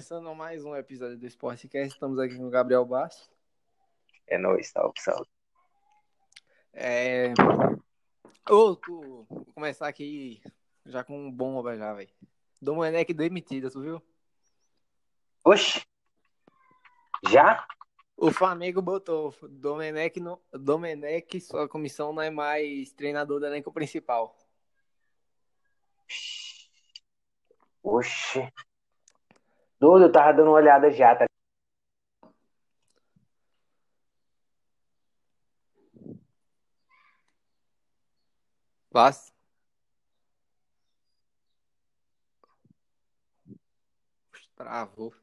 começando mais um episódio do Sportcast. Estamos aqui com o Gabriel Bastos. É nóis, salve, salve. É... Ô, tu... Vou começar aqui já com um bomba já, velho. Domenech demitida, tu viu? Oxi. Já? O Flamengo botou Domenech, no... Domenech, sua comissão não é mais treinador do elenco principal. Oxi. Doido, eu tava dando uma olhada já, tá? Basta. Travou.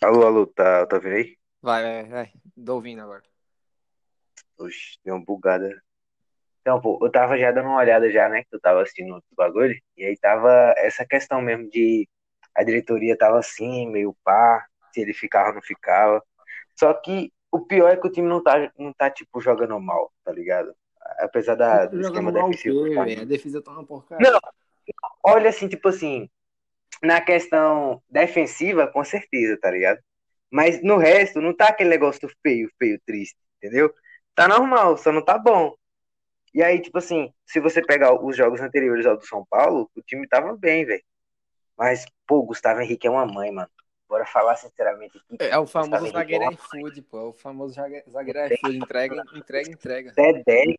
Alô, alô, tá, tá ouvindo aí? Vai, vai, vai. Tô ouvindo agora. Oxi, deu uma bugada. Então, pô, eu tava já dando uma olhada já, né? Que eu tava assistindo outro bagulho. E aí tava essa questão mesmo de a diretoria tava assim, meio pá, se ele ficava ou não ficava. Só que o pior é que o time não tá, não tá tipo, jogando mal, tá ligado? Apesar da, do esquema defensivo. Tá? a defesa tá uma porcaria. Não, olha assim, tipo assim, na questão defensiva, com certeza, tá ligado? Mas no resto, não tá aquele negócio feio, feio, triste, entendeu? Tá normal, só não tá bom. E aí, tipo assim, se você pegar os jogos anteriores ao do São Paulo, o time tava bem, velho. Mas, pô, o Gustavo Henrique é uma mãe, mano. Bora falar sinceramente aqui. É o famoso Gustavo é zagueiro iFood, pô. É o famoso zague- zagueiro iFood. Entrega, entrega, entrega. É 10.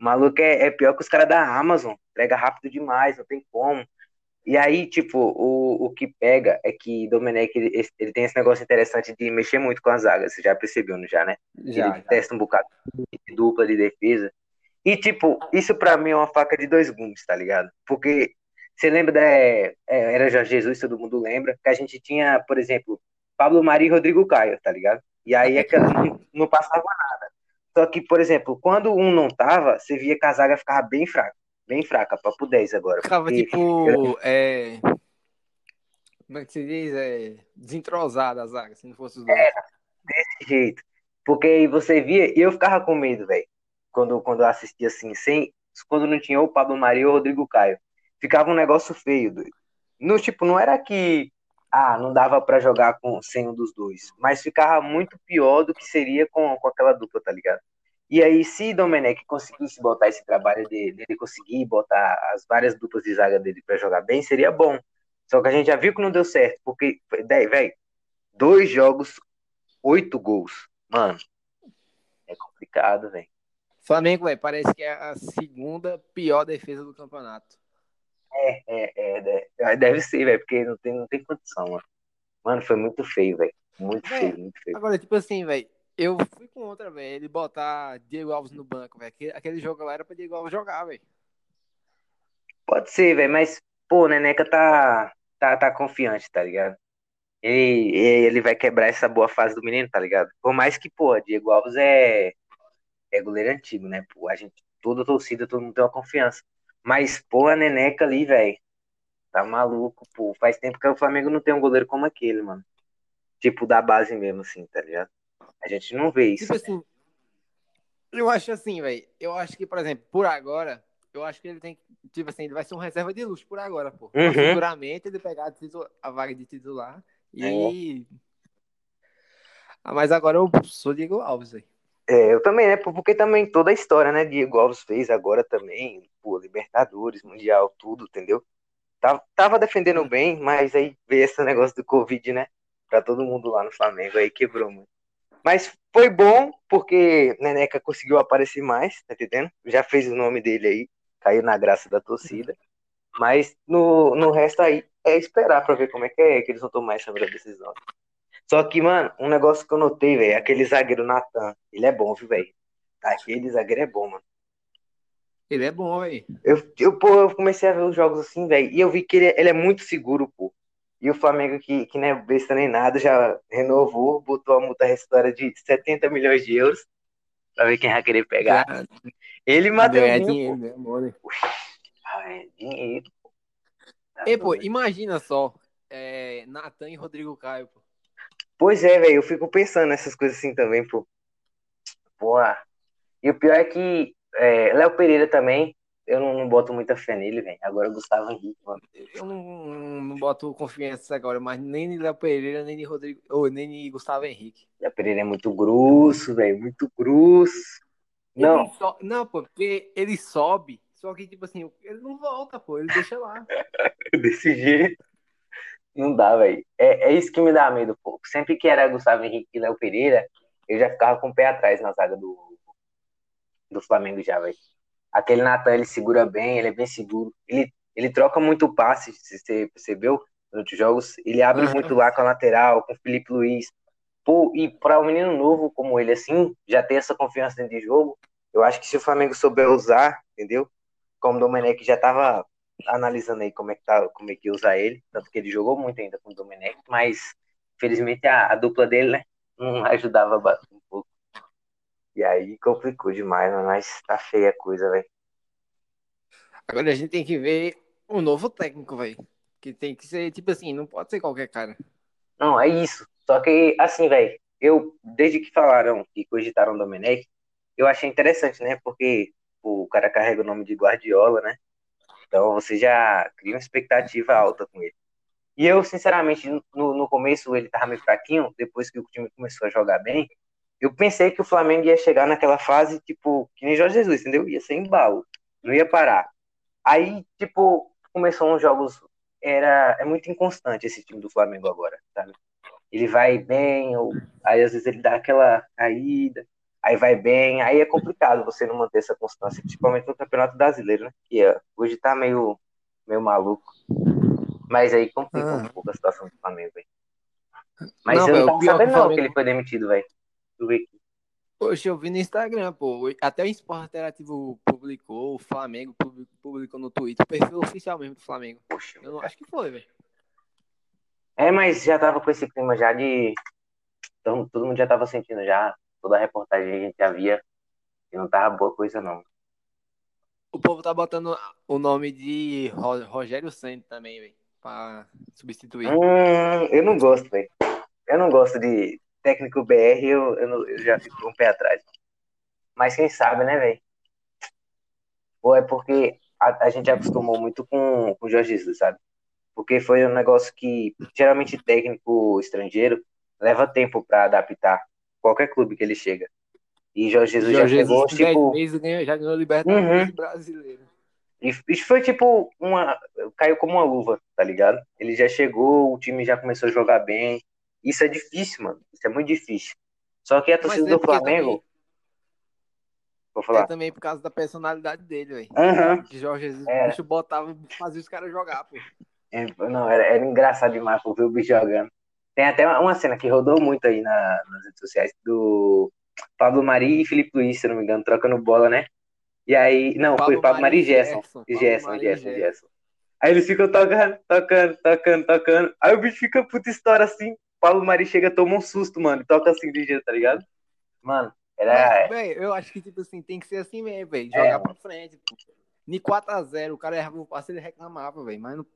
O maluco é, é pior que os caras da Amazon. Entrega rápido demais, não tem como. E aí, tipo, o, o que pega é que Domenech, ele, ele tem esse negócio interessante de mexer muito com as zagas. Você já percebeu, não já, né? Já, ele já. testa um bocado de dupla de defesa. E, tipo, isso pra mim é uma faca de dois gumes, tá ligado? Porque você lembra da. é, era Jorge Jesus, todo mundo lembra, que a gente tinha, por exemplo, Pablo Mari e Rodrigo Caio, tá ligado? E aí é que não, não passava nada. Só que, por exemplo, quando um não tava, você via que a zaga ficava bem fraca. Bem fraca, papo 10 agora. Ficava porque- tipo. É... Como é que se diz? É... Desentrosada a zaga, se não fosse os dois. desse jeito. Porque aí você via, e eu ficava com medo, velho. Quando, quando eu assistia assim, sem. Quando não tinha o Pablo Maria ou o Rodrigo Caio. Ficava um negócio feio, doido. No, tipo, não era que. Ah, não dava pra jogar com, sem um dos dois. Mas ficava muito pior do que seria com, com aquela dupla, tá ligado? E aí, se Domenech conseguisse botar esse trabalho de- dele, conseguir botar as várias duplas de zaga dele pra jogar bem, seria bom. Só que a gente já viu que não deu certo. Porque, velho, dois jogos, oito gols. Mano, é complicado, velho. Flamengo, velho, parece que é a segunda pior defesa do campeonato. É, é, é, deve ser, velho, porque não tem, não tem condição, mano. Mano, foi muito feio, velho. Muito Véi, feio, muito feio. Agora, tipo assim, velho, eu fui contra, velho, ele botar Diego Alves no banco, velho. Aquele, aquele jogo lá era pra Diego Alves jogar, velho. Pode ser, velho, mas, pô, o Neneca tá, tá, tá confiante, tá ligado? Ele, ele vai quebrar essa boa fase do menino, tá ligado? Por mais que, pô, Diego Alves é, é goleiro antigo, né? Pô, a gente, toda a torcida, todo mundo tem uma confiança. Mas, pô, a Neneca ali, velho, tá maluco, pô. Faz tempo que o Flamengo não tem um goleiro como aquele, mano. Tipo, da base mesmo, assim, tá ligado? A gente não vê isso. Tipo assim, eu acho assim, velho. Eu acho que, por exemplo, por agora, eu acho que ele tem que, tipo assim, ele vai ser um reserva de luxo por agora, pô. Uhum. Futuramente ele pegar a, a vaga de titular e. Ah, mas agora eu sou Diego Alves, velho. É, eu também, né? Porque também toda a história, né? Diego Alves fez agora também, pô, Libertadores, Mundial, tudo, entendeu? Tava, tava defendendo Hum. bem, mas aí veio esse negócio do Covid, né? Pra todo mundo lá no Flamengo, aí quebrou muito. Mas foi bom, porque Neneca conseguiu aparecer mais, tá entendendo? Já fez o nome dele aí, caiu na graça da torcida. Mas no, no resto aí é esperar pra ver como é que é que eles vão tomar essa decisão. Só que, mano, um negócio que eu notei, velho, aquele zagueiro Natan, ele é bom, viu, velho? Aquele zagueiro é bom, mano. Ele é bom, velho. Eu, eu, pô, eu comecei a ver os jogos assim, velho, e eu vi que ele, ele é muito seguro, pô. E o Flamengo, que, que não é besta nem nada, já renovou, botou a multa rescisória de 70 milhões de euros, pra ver quem vai querer pegar. Ele ganhar Mateuzinho, dinheiro, pô. né, amor? Ah, é dinheiro, pô. Tá Ei, pô, imagina só, é, Natan e Rodrigo Caio, pô. Pois é, velho, eu fico pensando nessas coisas assim também, pô. Pô, e o pior é que é, Léo Pereira também, eu não, não boto muita fé nele, velho. Agora o Gustavo Henrique, mano. Eu não, não boto confiança agora, mas nem em Léo Pereira, nem em Rodrigo, ou nem em Gustavo Henrique. Léo Pereira é muito grosso, velho. Muito grosso. Não. So... Não, pô, porque ele sobe, só que, tipo assim, ele não volta, pô, ele deixa lá. Desse jeito. Não dá, velho. É, é isso que me dá medo, pô. Sempre que era Gustavo Henrique e Léo Pereira, eu já ficava com o pé atrás na zaga do, do Flamengo já, velho. Aquele Natan, ele segura bem, ele é bem seguro. Ele, ele troca muito passe, se você percebeu, nos jogos. Ele abre uhum. muito lá com a lateral, com o Felipe Luiz. Pô, e para um menino novo como ele, assim, já ter essa confiança dentro de jogo, eu acho que se o Flamengo souber usar, entendeu? Como o Domenech já tava analisando aí como é que tá, como é que usar ele, tanto que ele jogou muito ainda com o Domenech, mas felizmente a, a dupla dele, né, não ajudava. E aí complicou demais, mas tá feia a coisa, velho. Agora a gente tem que ver um novo técnico, velho. Que tem que ser, tipo assim, não pode ser qualquer cara. Não, é isso. Só que, assim, velho, eu, desde que falaram que cogitaram o Domenech, eu achei interessante, né? Porque o cara carrega o nome de Guardiola, né? Então você já cria uma expectativa alta com ele. E eu, sinceramente, no, no começo ele tava meio fraquinho, depois que o time começou a jogar bem, eu pensei que o Flamengo ia chegar naquela fase, tipo, que nem Jorge Jesus, entendeu? Ia ser embalo, não ia parar. Aí, tipo, começou uns jogos, era, é muito inconstante esse time do Flamengo agora, sabe? Ele vai bem, ou, aí às vezes ele dá aquela caída, aí vai bem, aí é complicado você não manter essa constância, principalmente no Campeonato Brasileiro, né? Que é, hoje tá meio, meio maluco. Mas aí complica ah. um pouco a situação do Flamengo, velho. Mas não, eu não tava sabendo não que ele foi demitido, velho do aqui. Poxa, eu vi no Instagram, pô. Até o Esporte Interativo publicou, o Flamengo publicou no Twitter, o perfil oficial mesmo do Flamengo. Poxa, eu não acho que foi, velho. É, mas já tava com esse clima já de. Então, todo mundo já tava sentindo já. Toda a reportagem a gente já via que não tava boa coisa, não. O povo tá botando o nome de Rogério Santos também, velho. Pra substituir. Hum, eu não gosto, velho. Eu não gosto de, técnico BR, eu, eu, eu já fico um pé atrás. Mas quem sabe, né, velho? Ou é porque a, a, gente acostumou muito com, com o Jorge Jesus, sabe? Porque foi um negócio que, geralmente, técnico estrangeiro leva tempo para adaptar qualquer clube que ele chega. E Jorge Jesus Jorge já chegou, Jesus, tipo... Meses, ganhou, já ganhou Libertadores uhum. brasileiro. Isso foi tipo uma. Caiu como uma luva, tá ligado? Ele já chegou, o time já começou a jogar bem. Isso é difícil, mano. Isso é muito difícil. Só que a torcida do Flamengo. Também... Vou falar. É também por causa da personalidade dele, velho. Uhum. De Jorge Jesus, é. o bicho botava, fazia os caras jogar, pô. É, não, era, era, engraçado demais por ver o bicho jogando. Tem até uma, cena que rodou muito aí na, nas redes sociais do Pablo Mari e Felipe Luiz, se não me engano, trocando bola, né? E aí. Não, Pablo foi Pablo Mari e Gerson. Gerson, Gerson, Gerson. Aí eles ficam tocando, tocando, tocando, tocando. Aí o bicho fica puta história assim. Paulo Mari chega, toma um susto, mano. Toca assim de jeito, tá ligado? Mano, era. Véio, eu acho que, tipo assim, tem que ser assim mesmo, velho. Jogar é, pra frente. Ni 4x0, o cara errava o passe, ele reclamava, velho. Mas não.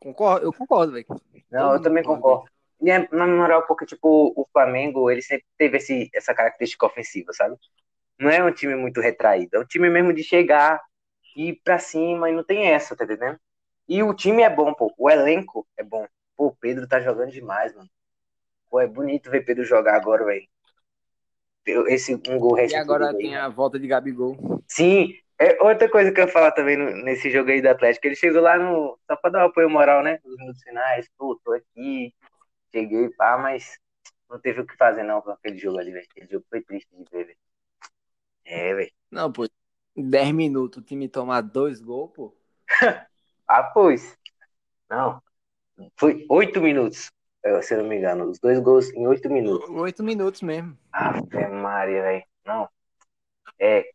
Concordo, eu concordo, velho. Não, eu também concordo. E é, na moral, porque, tipo, o Flamengo, ele sempre teve esse, essa característica ofensiva, sabe? Não é um time muito retraído. É um time mesmo de chegar, ir pra cima e não tem essa, tá entendendo? E o time é bom, pô. O elenco é bom. Pô, Pedro tá jogando demais, mano. Pô, é bonito ver Pedro jogar agora, velho. Esse um gol recente. E agora tem a volta de Gabigol. Sim. É outra coisa que eu ia falar também no, nesse jogo aí do Atlético. Ele chegou lá no. Só pra dar um apoio moral, né? Nos minutos finais. Pô, tô aqui. Cheguei, pá, mas não teve o que fazer, não, com aquele jogo ali, velho. Aquele jogo foi triste de ver, velho. É, velho. Não, pô. 10 minutos o time tomar dois gols, pô. ah, pois. Não. Foi oito minutos, se eu não me engano. Os dois gols em oito minutos. Oito minutos mesmo. Ave Maria, velho. Não. É,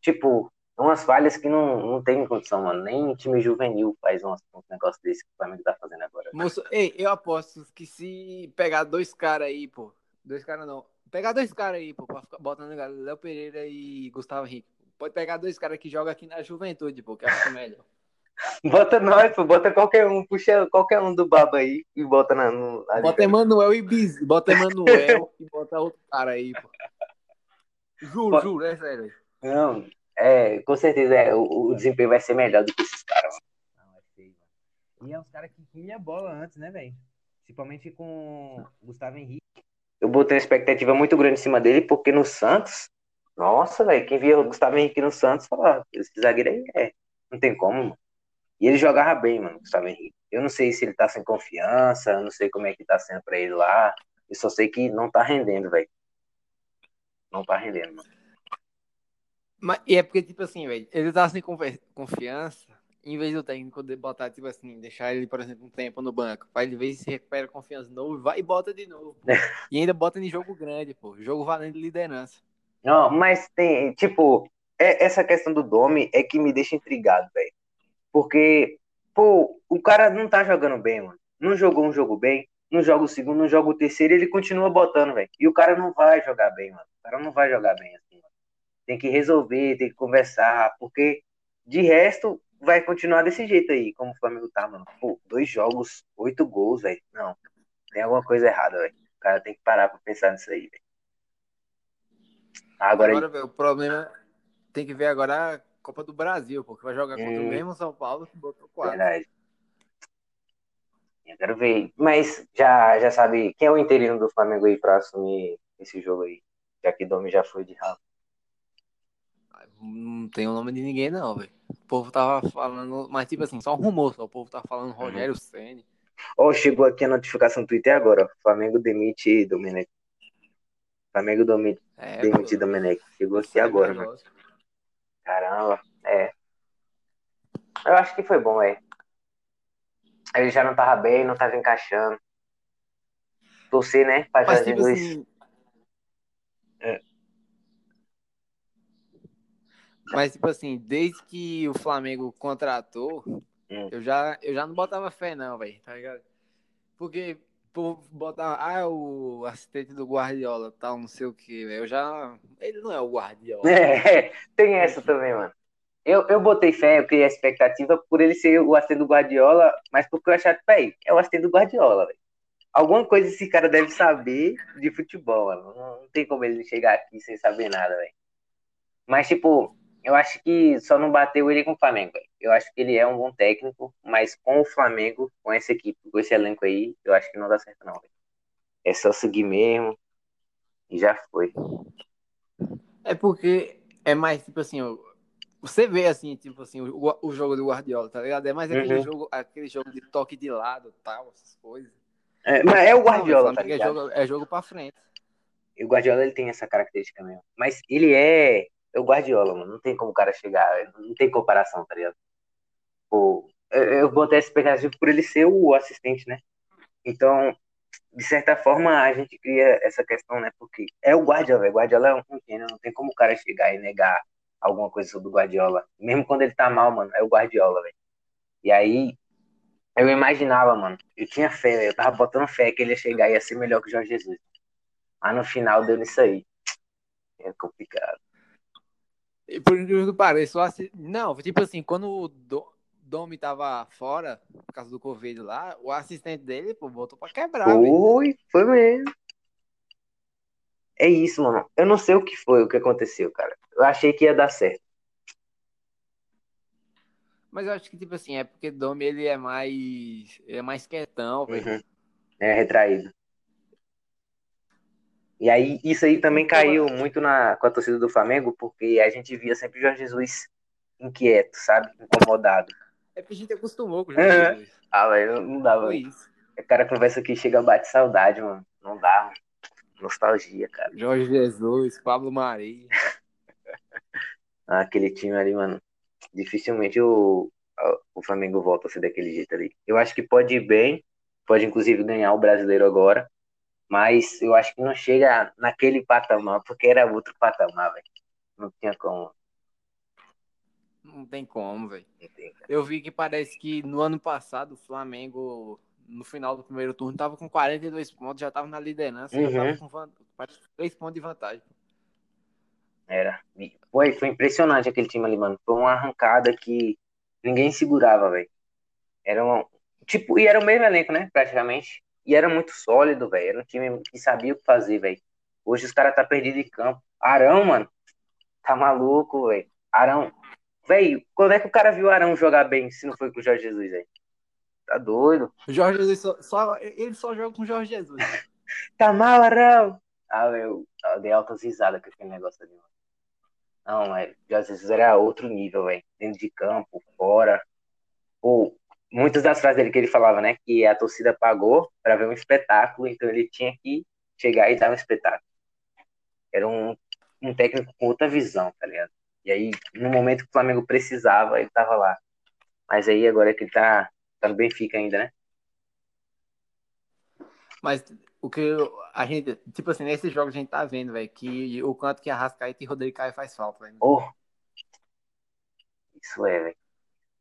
tipo, umas falhas que não, não tem condição, mano. Nem time juvenil faz um, um negócio desse que o Flamengo tá fazendo agora. Moço, ei, eu aposto que se pegar dois caras aí, pô. Dois caras não. Pegar dois caras aí, pô, pra ficar botando Léo Pereira e Gustavo Henrique. Pode pegar dois caras que jogam aqui na juventude, pô, que acho que é melhor. Bota nós, pô, bota qualquer um, puxa qualquer um do baba aí e bota na. No, bota Emanuel e Biz, bota Emanuel e bota outro cara aí, pô. Juro, juro, é sério. Não, É, com certeza é, o, o desempenho vai ser melhor do que esses caras. Não, é feio, mano. E é uns caras que tinham bola antes, né, velho? Principalmente com o Gustavo Henrique. Eu botei uma expectativa muito grande em cima dele, porque no Santos, nossa, velho, quem via o Gustavo Henrique no Santos falava, esse zagueiro aí é, não tem como, mano. E ele jogava bem, mano, Gustavo Henrique. Eu não sei se ele tá sem confiança, eu não sei como é que tá sendo pra ele lá. Eu só sei que não tá rendendo, velho. Não tá rendendo, mano. Mas, e é porque, tipo assim, velho, ele tá sem confiança, em vez do técnico de botar, tipo assim, deixar ele, por exemplo, um tempo no banco, pra ele ver se recupera confiança de novo, vai e bota de novo. e ainda bota em jogo grande, pô. Jogo valendo liderança. Não, mas tem, tipo, é, essa questão do Domi é que me deixa intrigado, velho. Porque, pô, o cara não tá jogando bem, mano. Não jogou um jogo bem, não joga o segundo, não joga o terceiro, ele continua botando, velho. E o cara não vai jogar bem, mano. O cara não vai jogar bem assim, mano. Tem que resolver, tem que conversar, porque de resto vai continuar desse jeito aí, como o Flamengo tá, mano. Pô, dois jogos, oito gols, velho. Não, tem alguma coisa errada, velho. O cara tem que parar pra pensar nisso aí, velho. Agora, agora o problema tem que ver agora Copa do Brasil, porque vai jogar contra hum, o mesmo São Paulo que botou quatro. Verdade. Eu quero ver. Mas já, já sabe quem é o interino do Flamengo aí pra assumir esse jogo aí? Já que Domi já foi de rabo. Não tem o nome de ninguém, não, velho. O povo tava falando, mas tipo assim, só um rumor, só. O povo tava falando uhum. Rogério. Senni. Ó, oh, chegou aqui a notificação do Twitter agora, ó. Flamengo demite Domenech. Flamengo demite, é, demite Domenech. Chegou aqui agora, mano. Caramba, é. Eu acho que foi bom, é. Ele já não tava bem, não tava encaixando. Torcer, né? Pra Mas, tipo dois. Assim... É. Mas, tipo assim, desde que o Flamengo contratou, hum. eu, já, eu já não botava fé, não, velho, tá ligado? Porque por botar, ah, o assistente do Guardiola, tal, não sei o que, eu já. Ele não é o Guardiola. É, tem essa também, mano. Eu, eu botei fé, eu criei a expectativa por ele ser o assistente do Guardiola, mas porque eu achava peraí, é o assistente do Guardiola, velho. Alguma coisa esse cara deve saber de futebol, mano. Não, não tem como ele chegar aqui sem saber nada, velho. Mas, tipo, eu acho que só não bateu ele com o Flamengo. Eu acho que ele é um bom técnico, mas com o Flamengo, com essa equipe, com esse elenco aí, eu acho que não dá certo, não. Véio. É só seguir mesmo e já foi. É porque é mais tipo assim, você vê assim, tipo assim, o, o jogo do Guardiola, tá ligado? É mais aquele uhum. jogo, aquele jogo de toque de lado, tal, essas coisas. É, mas é o Guardiola, não, tá é jogo, é jogo pra frente. E o Guardiola ele tem essa característica mesmo. Mas ele é é o Guardiola, mano. Não tem como o cara chegar, não tem comparação, tá ligado? Pô, eu, botei essa expectativa por ele ser o assistente, né? Então, de certa forma, a gente cria essa questão, né? Porque é o Guardiola, o Guardiola é um gênio, não tem como o cara chegar e negar alguma coisa sobre o Guardiola. Mesmo quando ele tá mal, mano, é o Guardiola, velho. E aí, eu imaginava, mano, eu tinha fé, eu tava botando fé que ele ia chegar e ia ser melhor que o Jorge Jesus. Mas no final deu nisso aí. É complicado. Por incrível que pareça, assi... não, tipo assim, quando o Domi tava fora, por causa do Covid lá, o assistente dele, pô, voltou pra quebrar. Foi, foi mesmo. É isso, mano. Eu não sei o que foi, o que aconteceu, cara. Eu achei que ia dar certo. Mas eu acho que, tipo assim, é porque Domi, ele é mais. Ele é mais quietão, velho. Uhum. É retraído. E aí, isso aí também caiu muito na, com a torcida do Flamengo, porque a gente via sempre o Jorge Jesus inquieto, sabe? Incomodado. É porque a gente acostumou com o Jorge Jesus. ah, velho, não Foi isso. O cara conversa aqui, chega, bate saudade, mano. Não dá, mano. Nostalgia, cara. Jorge Jesus, Pablo Maria. ah, aquele time ali, mano. Dificilmente o, o Flamengo volta a ser daquele jeito ali. Eu acho que pode ir bem, pode inclusive ganhar o brasileiro agora mas eu acho que não chega naquele patamar, porque era outro patamar, velho. Não tinha como. Não tem como, velho. Eu vi que parece que no ano passado o Flamengo, no final do primeiro turno, tava com 42 pontos, já tava na liderança, uhum. já tava com 3 pontos de vantagem. Era. Foi, foi impressionante aquele time ali, mano. Foi uma arrancada que ninguém segurava, velho. Era um. Tipo, e era o mesmo elenco, né? Praticamente. E era muito sólido, velho. Era um time que sabia o que fazer, velho. Hoje os caras tá perdido em campo. Arão, mano, tá maluco, velho. Arão. Véi, quando é que o cara viu o Arão jogar bem se não foi com o Jorge Jesus, velho? Tá doido? O Jorge Jesus só, só- ele só joga com o Jorge Jesus. Tá mal, Arão! Ah, eu, eu dei altas risadas com aquele negócio ali, mano. Não, mas Jorge Jesus era outro nível, velho. Dentro de campo, fora. Pô, muitas das frases dele que ele falava, né? Que a torcida pagou pra ver um espetáculo, então ele tinha que chegar e dar um espetáculo. Era um, um técnico com outra visão, tá ligado? E aí, no momento que o Flamengo precisava, ele tava lá. Mas aí, agora que ele tá, tá no Benfica ainda, né? Mas o que eu- a gente, tipo assim, nesses jogos a gente tá vendo, velho, que o quanto que a Rascaeta e Rodrigo Caio faz falta, velho. Oh, isso é, velho.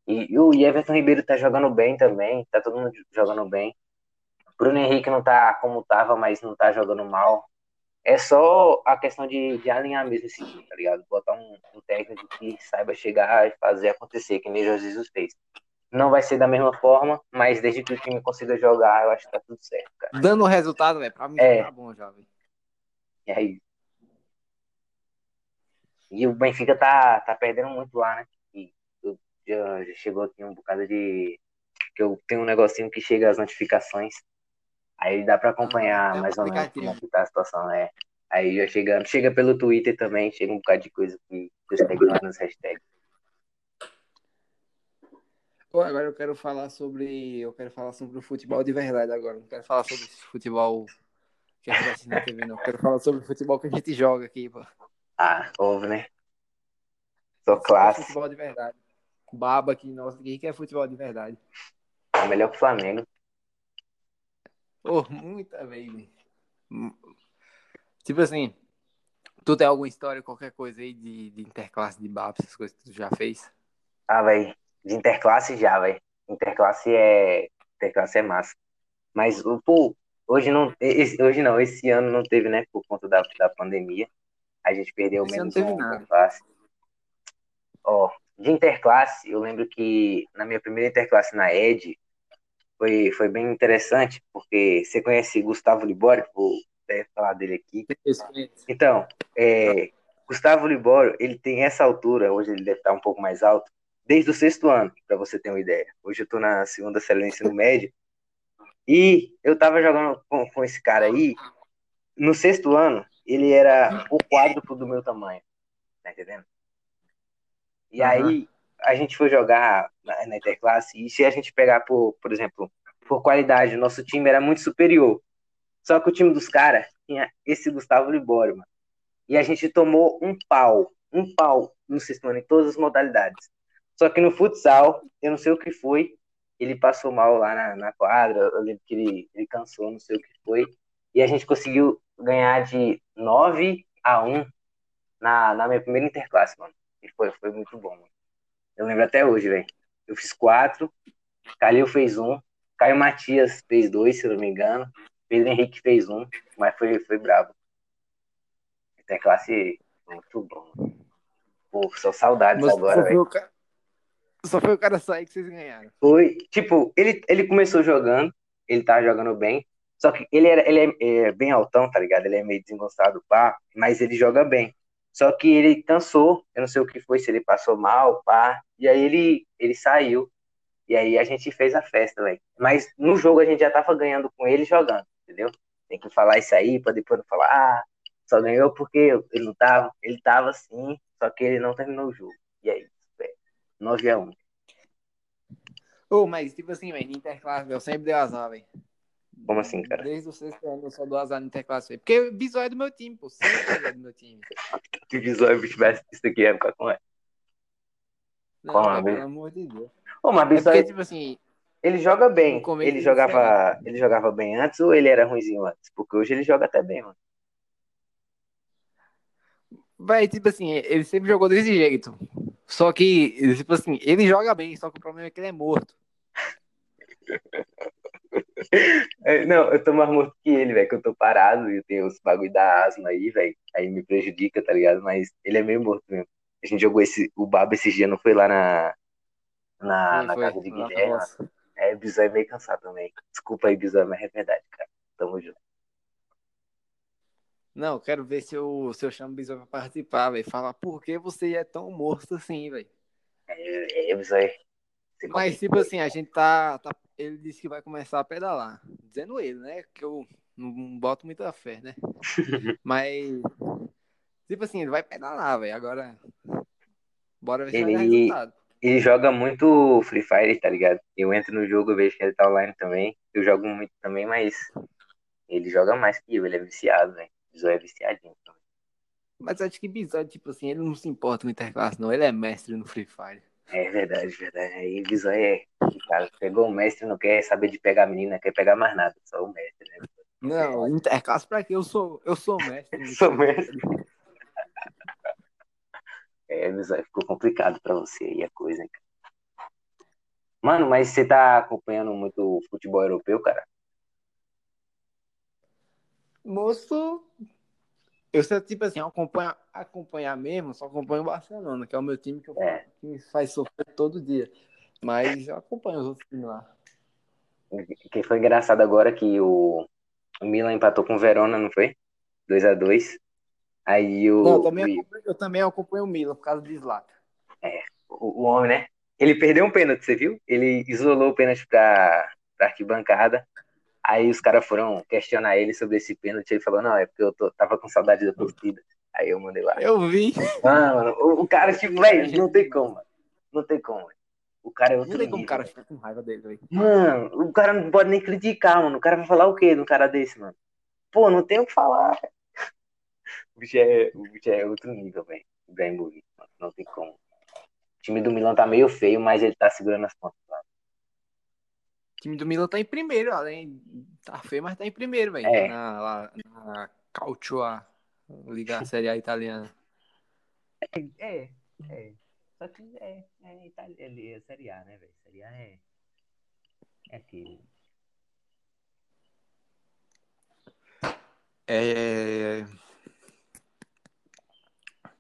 E, e o Everton Ribeiro tá jogando bem também, tá todo mundo jogando bem. Bruno Henrique não tá como tava, mas não tá jogando mal. É só a questão de, de alinhar mesmo esse time, tá ligado? Botar um, um técnico que saiba chegar e fazer acontecer, que nem Jorge Jesus fez. Não vai ser da mesma forma, mas desde que o time consiga jogar, eu acho que tá tudo certo, cara. Dando resultado, velho, pra mim É. tá bom velho. E aí? E o Benfica tá, tá perdendo muito lá, né? Eu- já, já chegou aqui um bocado de. Que eu tenho um negocinho que chega as notificações. Aí dá pra acompanhar Ah, é mais ou menos como é que tá a situação, né? Aí já chega, chega pelo Twitter também, chega um bocado de coisa que tags lá nas hashtags. Pô, agora eu quero falar sobre. Eu quero falar sobre o futebol de verdade agora. Não quero falar sobre esse futebol que a gente assiste na TV, não. Quero falar sobre o futebol que a gente joga aqui, pô. Ah, ouve, né? Sou classe. Futebol de verdade. Baba aqui, nossa, o que é futebol de verdade? É melhor que o Flamengo. Pô, muita vez. Tipo assim, tu tem alguma história, qualquer coisa aí de, de interclasse de baba, essas coisas que tu já fez? Ah, velho. De interclasse já, velho. Interclasse é. Interclasse é massa. Mas, pô, hoje não. esse- hoje não, esse ano não teve, né? Por conta da, da pandemia. A gente perdeu Esse menos um nada. interclasse. Ó, de interclasse, eu lembro que na minha primeira interclasse na ED foi, foi bem interessante, porque você conhece Gustavo Libório? Vou até falar dele aqui. Então, é, Gustavo Libório, ele tem essa altura, hoje ele deve estar um pouco mais alto, desde o sexto ano, para você ter uma ideia. Hoje eu tô na segunda série do ensino médio, e eu tava jogando com, com esse cara aí, no sexto ano, ele era o quádruplo do meu tamanho, tá entendendo? E Aham. aí, a gente foi jogar na, na interclasse, e se a gente pegar, por, por exemplo, por qualidade, o nosso time era muito superior. Só que o time dos caras tinha esse Gustavo Libório, mano. E a gente tomou um pau, um pau no ano em todas as modalidades. Só que no futsal, eu não sei o que foi, ele passou mal lá na, na quadra, eu lembro que ele, ele cansou, não sei o que foi. E a gente conseguiu ganhar de 9 a 1 na, na minha primeira interclasse, mano. E foi, foi muito bom, mano. Eu lembro até hoje, velho. Eu fiz quatro, Calil fez um, Caio Matias fez dois, se não me engano. Pedro Henrique fez um, mas foi, foi brabo. Interclasse muito bom. Pô, são saudades Mas agora, só, velho. só foi o cara sair que vocês ganharam. Foi, tipo, ele, ele começou jogando, ele tava jogando bem, só que ele, era, ele é, é bem altão, tá ligado? Ele é meio desengonçado, pá, mas ele joga bem. Só que ele cansou, eu não sei o que foi, se ele passou mal, pá, e aí ele, ele saiu, e aí a gente fez a festa, velho. Mas no jogo a gente já tava ganhando com ele jogando, entendeu? Tem que falar isso aí, pra depois não falar, ah, só ganhou porque ele não tava, ele tava sim, só que ele não terminou o jogo. E aí, velho, 9x1. Ô, mas tipo assim, velho, interclasse, eu sempre dei azar, velho. Como assim, cara? Desde o sexto ano eu só dou azar no interclasse. Porque o Bisol é do meu time, pô. Sempre ele é do meu time. Se Bisol tivesse isso aqui, ia ficar com ela. Não, Qual cara, a pelo amor de Deus. Ô, mas É Bisol, porque, tipo assim, ele joga bem. Ele ele jogava, ele jogava bem antes ou ele era ruimzinho antes? Porque hoje ele joga até bem, mano. vai, tipo assim, ele sempre jogou desse jeito. Só que, tipo assim, ele joga bem, só que o problema é que ele é morto. É, Não, eu tô mais morto que ele, velho, que eu tô parado e eu tenho os bagulho da asma aí, velho. Aí me prejudica, tá ligado? Mas ele é meio morto mesmo. A gente jogou esse, o Babo esse dia, não foi lá na, na, Ah, na casa de Guilherme. É, o Bisol é meio cansado também. Desculpa aí, Bisol, mas é verdade, cara. Tamo junto. Não, quero ver se eu, se eu chamo o Bisou pra participar, velho. Falar por que você é tão morto assim, velho. É, é, aí. Você Mas, tipo assim, a gente tá, tá. Ele disse que vai começar a pedalar. Dizendo ele, né? Que eu não, boto muita fé, né? Mas. Tipo assim, ele vai pedalar, velho. Agora. Bora ver se vai dar Ele- resultado. Ele joga muito Free Fire, tá ligado? Eu entro no jogo, vejo que ele tá online também. Eu jogo muito também, mas ele joga mais que eu, ele é viciado, velho. Zóio é viciadinho. também. Mas acho que Bisou, tipo assim, ele não se importa com interclasse, não. Ele é mestre no Free Fire. É verdade, verdade. Aí o Zóio é. Cara, pegou o mestre, não quer saber de pegar a menina, quer pegar mais nada, só o mestre, né? Não, interclasse pra quê? Eu sou, eu sou mestre. no Sou mestre. É, o Zóio ficou complicado pra você aí a coisa, hein, cara. Mano, mas você tá acompanhando muito o futebol europeu, cara? Moço, eu só, tipo assim, acompanhar, acompanhar mesmo, só acompanho o Barcelona, que é o meu time que, eu, É. que me faz sofrer todo dia. Mas eu acompanho os outros times lá. Que foi engraçado agora que o, o Milan empatou com o Verona, não foi? 2 a 2 Aí o, Não, eu também, eu também acompanho o Milan por causa do Zlatan. o, o homem, né? Ele perdeu um pênalti, você viu? Ele isolou o pênalti pra, pra arquibancada. Aí os caras foram questionar ele sobre esse pênalti. Ele falou: Não, é porque eu tô, tava com saudade da torcida. Aí eu mandei lá. Eu vi. Mano, o, o cara, tipo, velho, não tem como, mano. Não tem como, velho. O cara é Não outro tem como o cara ficar com raiva dele, velho. Mano, o cara não pode nem criticar, mano. O cara vai falar o quê num cara desse, mano? Pô, não tem o que falar. O bicho é, o bicho é outro nível, velho. O Ibrahimovic, mano. Não tem como. O time do Milan tá meio feio, mas ele tá segurando as pontas lá. O time do Milan tá em primeiro, além. Tá feio, mas tá em primeiro, velho. É. Na, lá, na Calcio A, Liga Série A italiana. É, é. Só que é, é, Itália, é, é Série A, né, velho? Série A é. É aquele. É.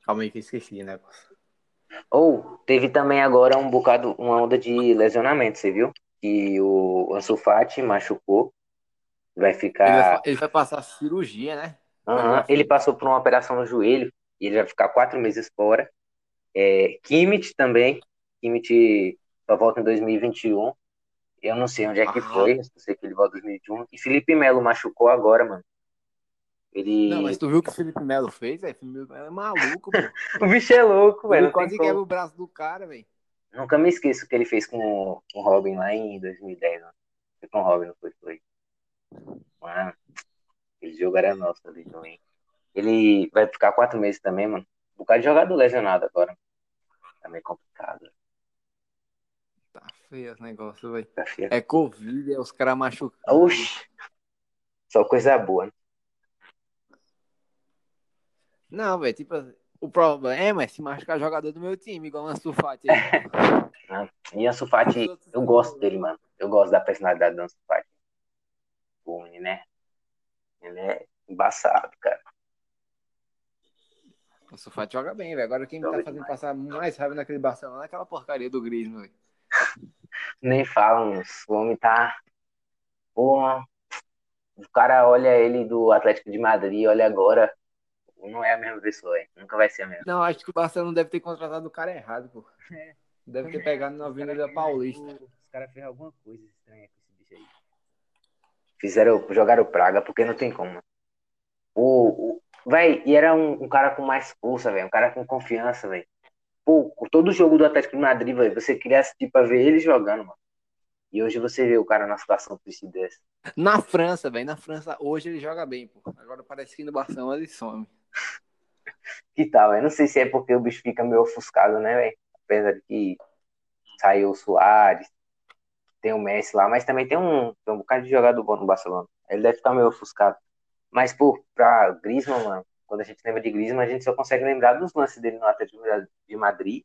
Calma aí que eu esqueci o negócio. Ou teve também agora um bocado, uma onda de lesionamento, você viu? Que o Ansu Fati machucou. Vai Ele vai, ficar. ele vai passar cirurgia, né? Aham, Ele passou por uma operação no joelho e ele vai ficar quatro meses fora. É, Kimmich também. Kimmich só volta em 2021. Eu não sei onde é que Ah. foi, eu sei que ele volta em 2021. E Felipe Melo machucou agora, mano. Ele. Não, mas tu viu o que o Felipe Melo fez, velho? Felipe Melo é maluco, pô. O bicho é louco, velho. Ele não quase quebra o braço do cara, velho. Nunca me esqueço o que ele fez com, o- Robin lá em 2010. Mano. Foi com o Robin, não foi? Foi. Mano, esse jogo era nosso ali também. Ele vai ficar quatro meses também, mano. Um bocado de jogador lesionado agora. Tá meio complicado. Tá feio esse negócio, velho. Tá feio. É Covid, é os caras machucando. Oxi. Só coisa boa, né? Não, velho, tipo, o problema é se machucar jogador do meu time, igual o Ansu Fati. E Ansu Fati, eu gosto dele, mano. Eu gosto da personalidade do Ansu Fati. O menino, né? Ele é embaçado, cara. O Ansu Fati joga bem, velho. Agora quem me Joga tá fazendo demais. passar mais raiva naquele Barcelona é aquela porcaria do Griezmann, velho. Nem falam, o homem tá. Porra. O cara olha ele do Atlético de Madrid, olha agora. Não é a mesma pessoa, hein? Nunca vai ser a mesma. Não, acho que o Barcelona deve ter contratado o cara errado, pô. É. Deve ter pegado na Avenida Paulista. algo- Os caras fez alguma coisa estranha com esse bicho aí. Fizeram, jogaram praga, porque não tem como. O, o, véi, e era um, um cara com mais força, velho. Um cara com confiança, velho. Pô, todo jogo do Atlético de Madrid, velho, você queria assistir pra ver ele jogando, mano. E hoje você vê o cara na situação triste dessa. Na França, velho. Na França, hoje ele joga bem, pô. Agora parece que no Barcelona ele some. Que tal, eu não sei se é porque o bicho fica meio ofuscado, né, velho? Apesar de que saiu o Soares, tem o Messi lá, mas também tem um, tem um bocado de jogador bom no Barcelona. Ele deve ficar meio ofuscado. Mas, pô, pra Griezmann, mano, quando a gente lembra de Griezmann, a gente só consegue lembrar dos lances dele no Atlético de Madrid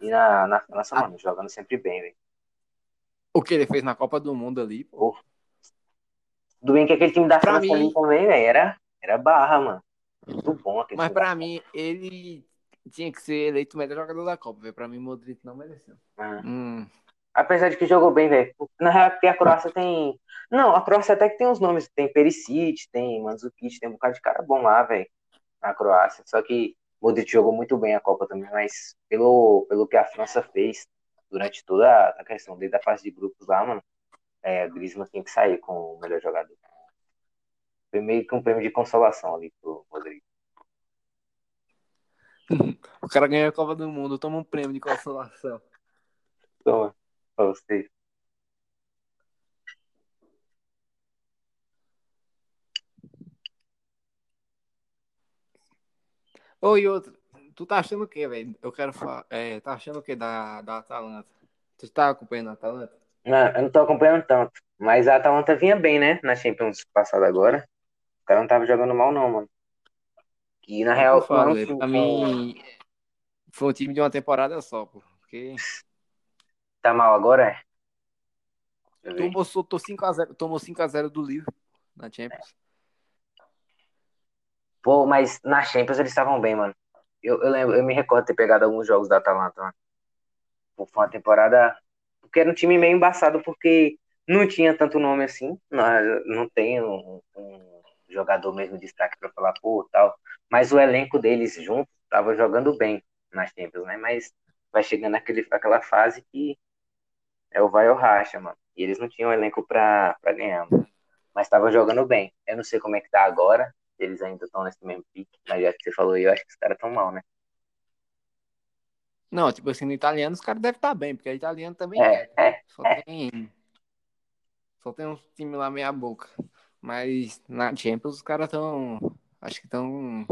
e na, na França, mano, jogando sempre bem, velho. O que ele fez na Copa do Mundo ali, pô. Tudo bem que aquele time da Pra França mim- ali também, velho, era, era barra, mano. Muito bom Mas pra mim, ele tinha que ser eleito o melhor jogador da Copa, velho. Pra mim, Modric não mereceu. Ah, Hum, Apesar de que jogou bem, velho. Na real, porque a Croácia tem. Não, a Croácia até que tem os nomes. Tem Perisic, tem Mandzukic, tem um bocado de cara bom lá, velho. Na Croácia. Só que o Modric jogou muito bem a Copa também, mas pelo, pelo que a França fez durante toda a questão, desde a fase de grupos lá, mano, é, Griezmann tem que sair com o melhor jogador. Foi meio que um prêmio de consolação ali pro Rodrigo. o cara ganhou a Copa do Mundo, toma um prêmio de consolação. Toma, pra você. Oi, outro. Tu tá achando o quê, velho? Eu quero falar. É, tá achando o quê da, da Atalanta? Tu tá acompanhando a Atalanta? Não, eu não tô acompanhando tanto. Mas a Atalanta vinha bem, né? Na Champions passada agora. O cara não tava jogando mal, não, mano. Que na real. Eu falo, não, velho, pra mim. Foi um time de uma temporada só, pô. Porque Tá mal agora, é? Tomou, soltou 5x0, tomou 5x0 do Liverpool na Champions. Pô, mas na Champions eles estavam bem, mano. Eu, eu lembro, eu me recordo de ter pegado alguns jogos da Atalanta, mano. Pô, Foi uma temporada. Porque era um time meio embaçado, porque não tinha tanto nome assim. Não, não tem um, um jogador mesmo de destaque pra falar, pô, tal. Mas o elenco deles junto tava jogando bem nas Champions, né? Mas vai chegando aquele, aquela fase que é o vai ou racha, mano. E eles não tinham elenco pra, pra ganhar, mano. Mas tava jogando bem. Eu não sei como é que tá agora. se Eles ainda estão nesse mesmo pique. Mas já que você falou aí, eu acho que os caras tão mal, né? Não, tipo assim, no italiano os caras devem estar bem, porque o italiano também É, quer. é. Só tem. Só tem uns times lá meia boca. Mas na Champions os caras estão. Acho que estão.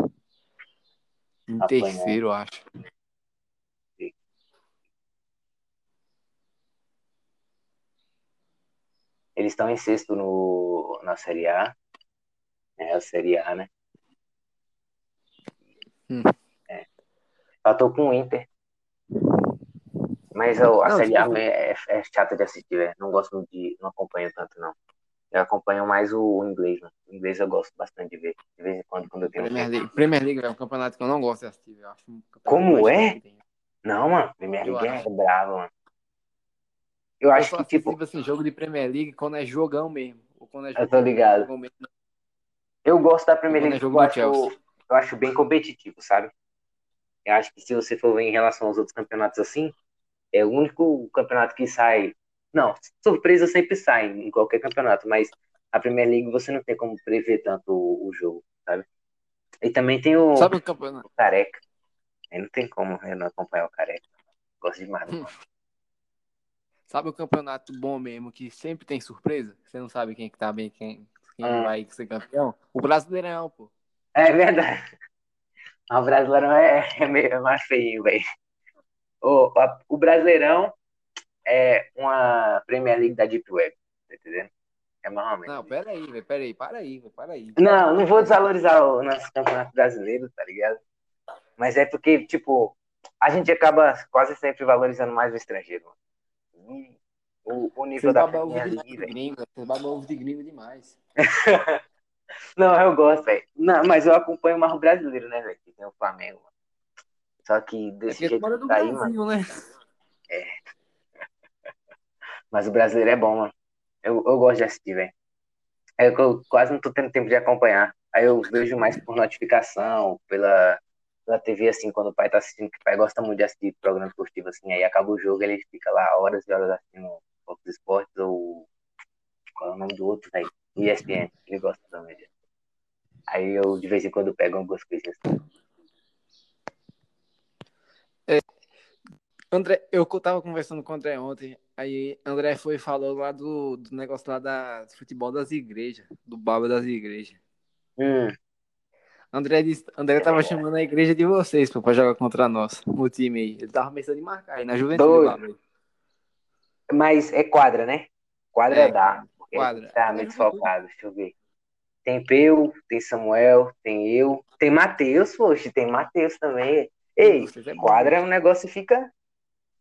Em Apanhando. terceiro, acho. Eles estão em sexto no, na Série A. É a Série A, né? Hum. É. Eu tô com o Inter. Mas a Não, Série tipo A assim- é, é chata de assistir, velho. Não gosto de. Não acompanho tanto, não. Eu acompanho mais o, inglês, mano. O inglês eu gosto bastante de ver. De vez em quando, quando eu tenho Premier. League, Premier League é um campeonato que eu não gosto de assistir. Eu acho um Como é? Não, mano. Premier League é bravo, mano. Eu Eu acho que, tipo, tipo assim, jogo de Premier League quando é jogão mesmo. Ou quando é eu tô ligado. Eu gosto da Premier é League porque eu acho, eu acho bem competitivo, sabe? Eu acho que se você for ver em relação aos outros campeonatos assim, é o único campeonato que sai. Não, surpresa sempre sai em qualquer campeonato, mas a Premier League você não tem como prever tanto o, o jogo, sabe? E também tem o, Sabe o campeonato? o Careca. Aí não tem como eu não acompanhar o Careca. Gosto demais. Hum. Sabe o campeonato bom mesmo, que sempre tem surpresa? Você não sabe quem que tá bem, quem, quem Hum. vai ser campeão? O Brasileirão, pô. É verdade. O Brasileirão é, é meio é mais feio, velho. O, a- o Brasileirão é uma Premier League da Deep Web, tá entendendo? É mais ou menos. Não, pera aí, velho, pera aí, para aí, velho, para aí. Não, não vou desvalorizar o nosso campeonato brasileiro, tá ligado? Mas é porque, tipo, a gente acaba quase sempre valorizando mais o estrangeiro. mano. O, o nível Vocês da Premier League, velho. vocês babam ovo de gringo demais. Não, eu gosto, velho. Não, mas eu acompanho mais o brasileiro, né, velho? Que tem o Flamengo. mano. Só que É desse porque tu jeito que tá aí, Brasil, mano. né? Mas o brasileiro é bom, mano. Eu, eu gosto de assistir, velho. É que eu quase não tô tendo tempo de acompanhar. Aí eu vejo mais por notificação, pela, pela TV, assim, quando o pai tá assistindo, que o pai gosta muito de assistir programa esportivo, assim, aí acaba o jogo, ele fica lá horas e horas assistindo Fox Esportes ou. Qual é o nome do outro, velho? ESPN. Ele gosta também. Aí eu, de vez em quando, pego algumas coisinhas assim. André, eu tava conversando com o André ontem, aí André foi e falou lá do, do negócio lá da do futebol das igrejas, do baba das igrejas. Hum, André disse, André tava chamando a igreja de vocês, pô, pra jogar contra nós, no time aí. Ele tava pensando em marcar aí, na juventude Doido. lá, velho. mas é quadra, né? Quadra É, dá. Quadra. tá É meio desfalcado, deixa eu ver. Tem Peu, tem Samuel, tem eu, tem Matheus, poxa, tem Matheus também. Ei, é quadra é né? um negócio que fica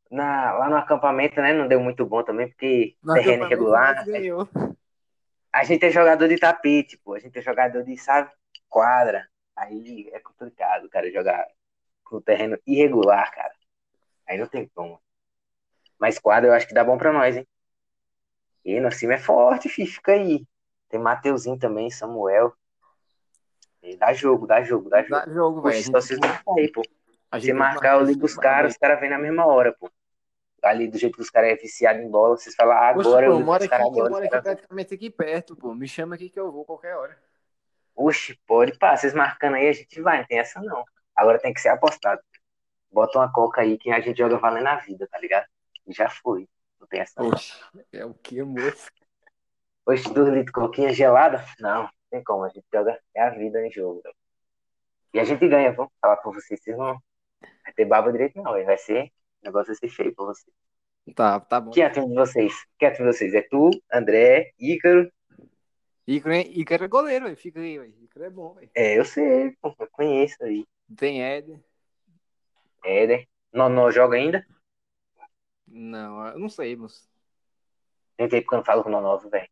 na, lá no acampamento, né? Não deu muito bom também, porque No terreno irregular. ganhou. A gente é jogador de tapete, pô. A gente é jogador de, sabe, quadra. Aí é complicado, cara, jogar com terreno irregular, cara. Aí não tem como. Mas quadra eu acho que dá bom pra nós, hein? E nosso time é forte, fi, fica aí. Tem Mateuzinho também, Samuel. E dá jogo, dá jogo, dá jogo. Dá jogo, velho. Só vocês não aí, pô. A Se gente marcar, eu ligo os caras, os caras vêm na mesma hora, pô. Ali, do jeito que os caras é viciado em bola, vocês falam, ah, Poxa, agora pô, eu moro aqui, caras eu agora. moro aqui caras- praticamente aqui perto, pô. Me chama aqui que eu vou qualquer hora. Oxe, pode pá, vocês marcando aí, a gente vai, não tem essa não. Agora tem que ser apostado. Bota uma coca aí que a gente joga valendo a vida, tá ligado? E já foi. Não tem essa não. Oxe, é o que, moço? Oxe, dois litros de coquinha gelada? Não, não tem como. A gente joga é a vida em jogo. E a gente ganha, vamos falar pra vocês. Vocês não vai ter baba direito, não. Vai ser. O negócio vai ser feio pra vocês. Tá, tá bom. Quem é time de vocês? Quem é time de vocês? É tu, André, Ícaro? Ícaro, é- Ícaro é goleiro, velho. Fica aí, velho. Ícaro é bom, velho. É, eu sei, pô, eu conheço aí. Tem Éder. Éder. Não joga ainda? Não, eu não sei, moço. Tem tempo que eu não falo com o Nonovo, velho.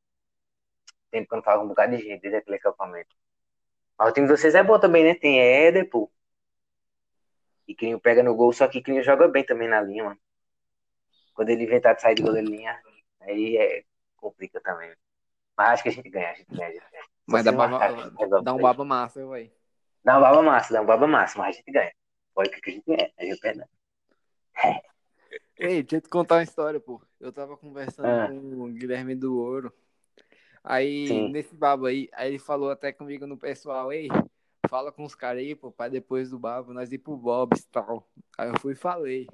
Tem tempo que eu não falo com um bocado de gente desde aquele acampamento. Mas o time de vocês é bom também, né? Tem Éder, pô. E Crinho pega no gol, só que Crinho joga bem também na linha, mano. Quando ele inventar de sair de goleiro linha, aí é complica também. Mas acho que a gente ganha, a gente ganha, a gente ganha. Mas dá, baba, marcar, dá um baba massa, velho. Dá um baba massa, dá um baba massa, mas a gente ganha. Pode que a gente ganha, a gente perde. Ei, deixa eu te contar uma história, pô. Eu tava conversando Ah. com o Guilherme do Ouro. Aí, Sim. nesse babo aí, aí ele falou até comigo no pessoal, ei, fala com os caras aí, pô, pra depois do babo nós ir pro Bob's e tal. Aí eu fui e falei.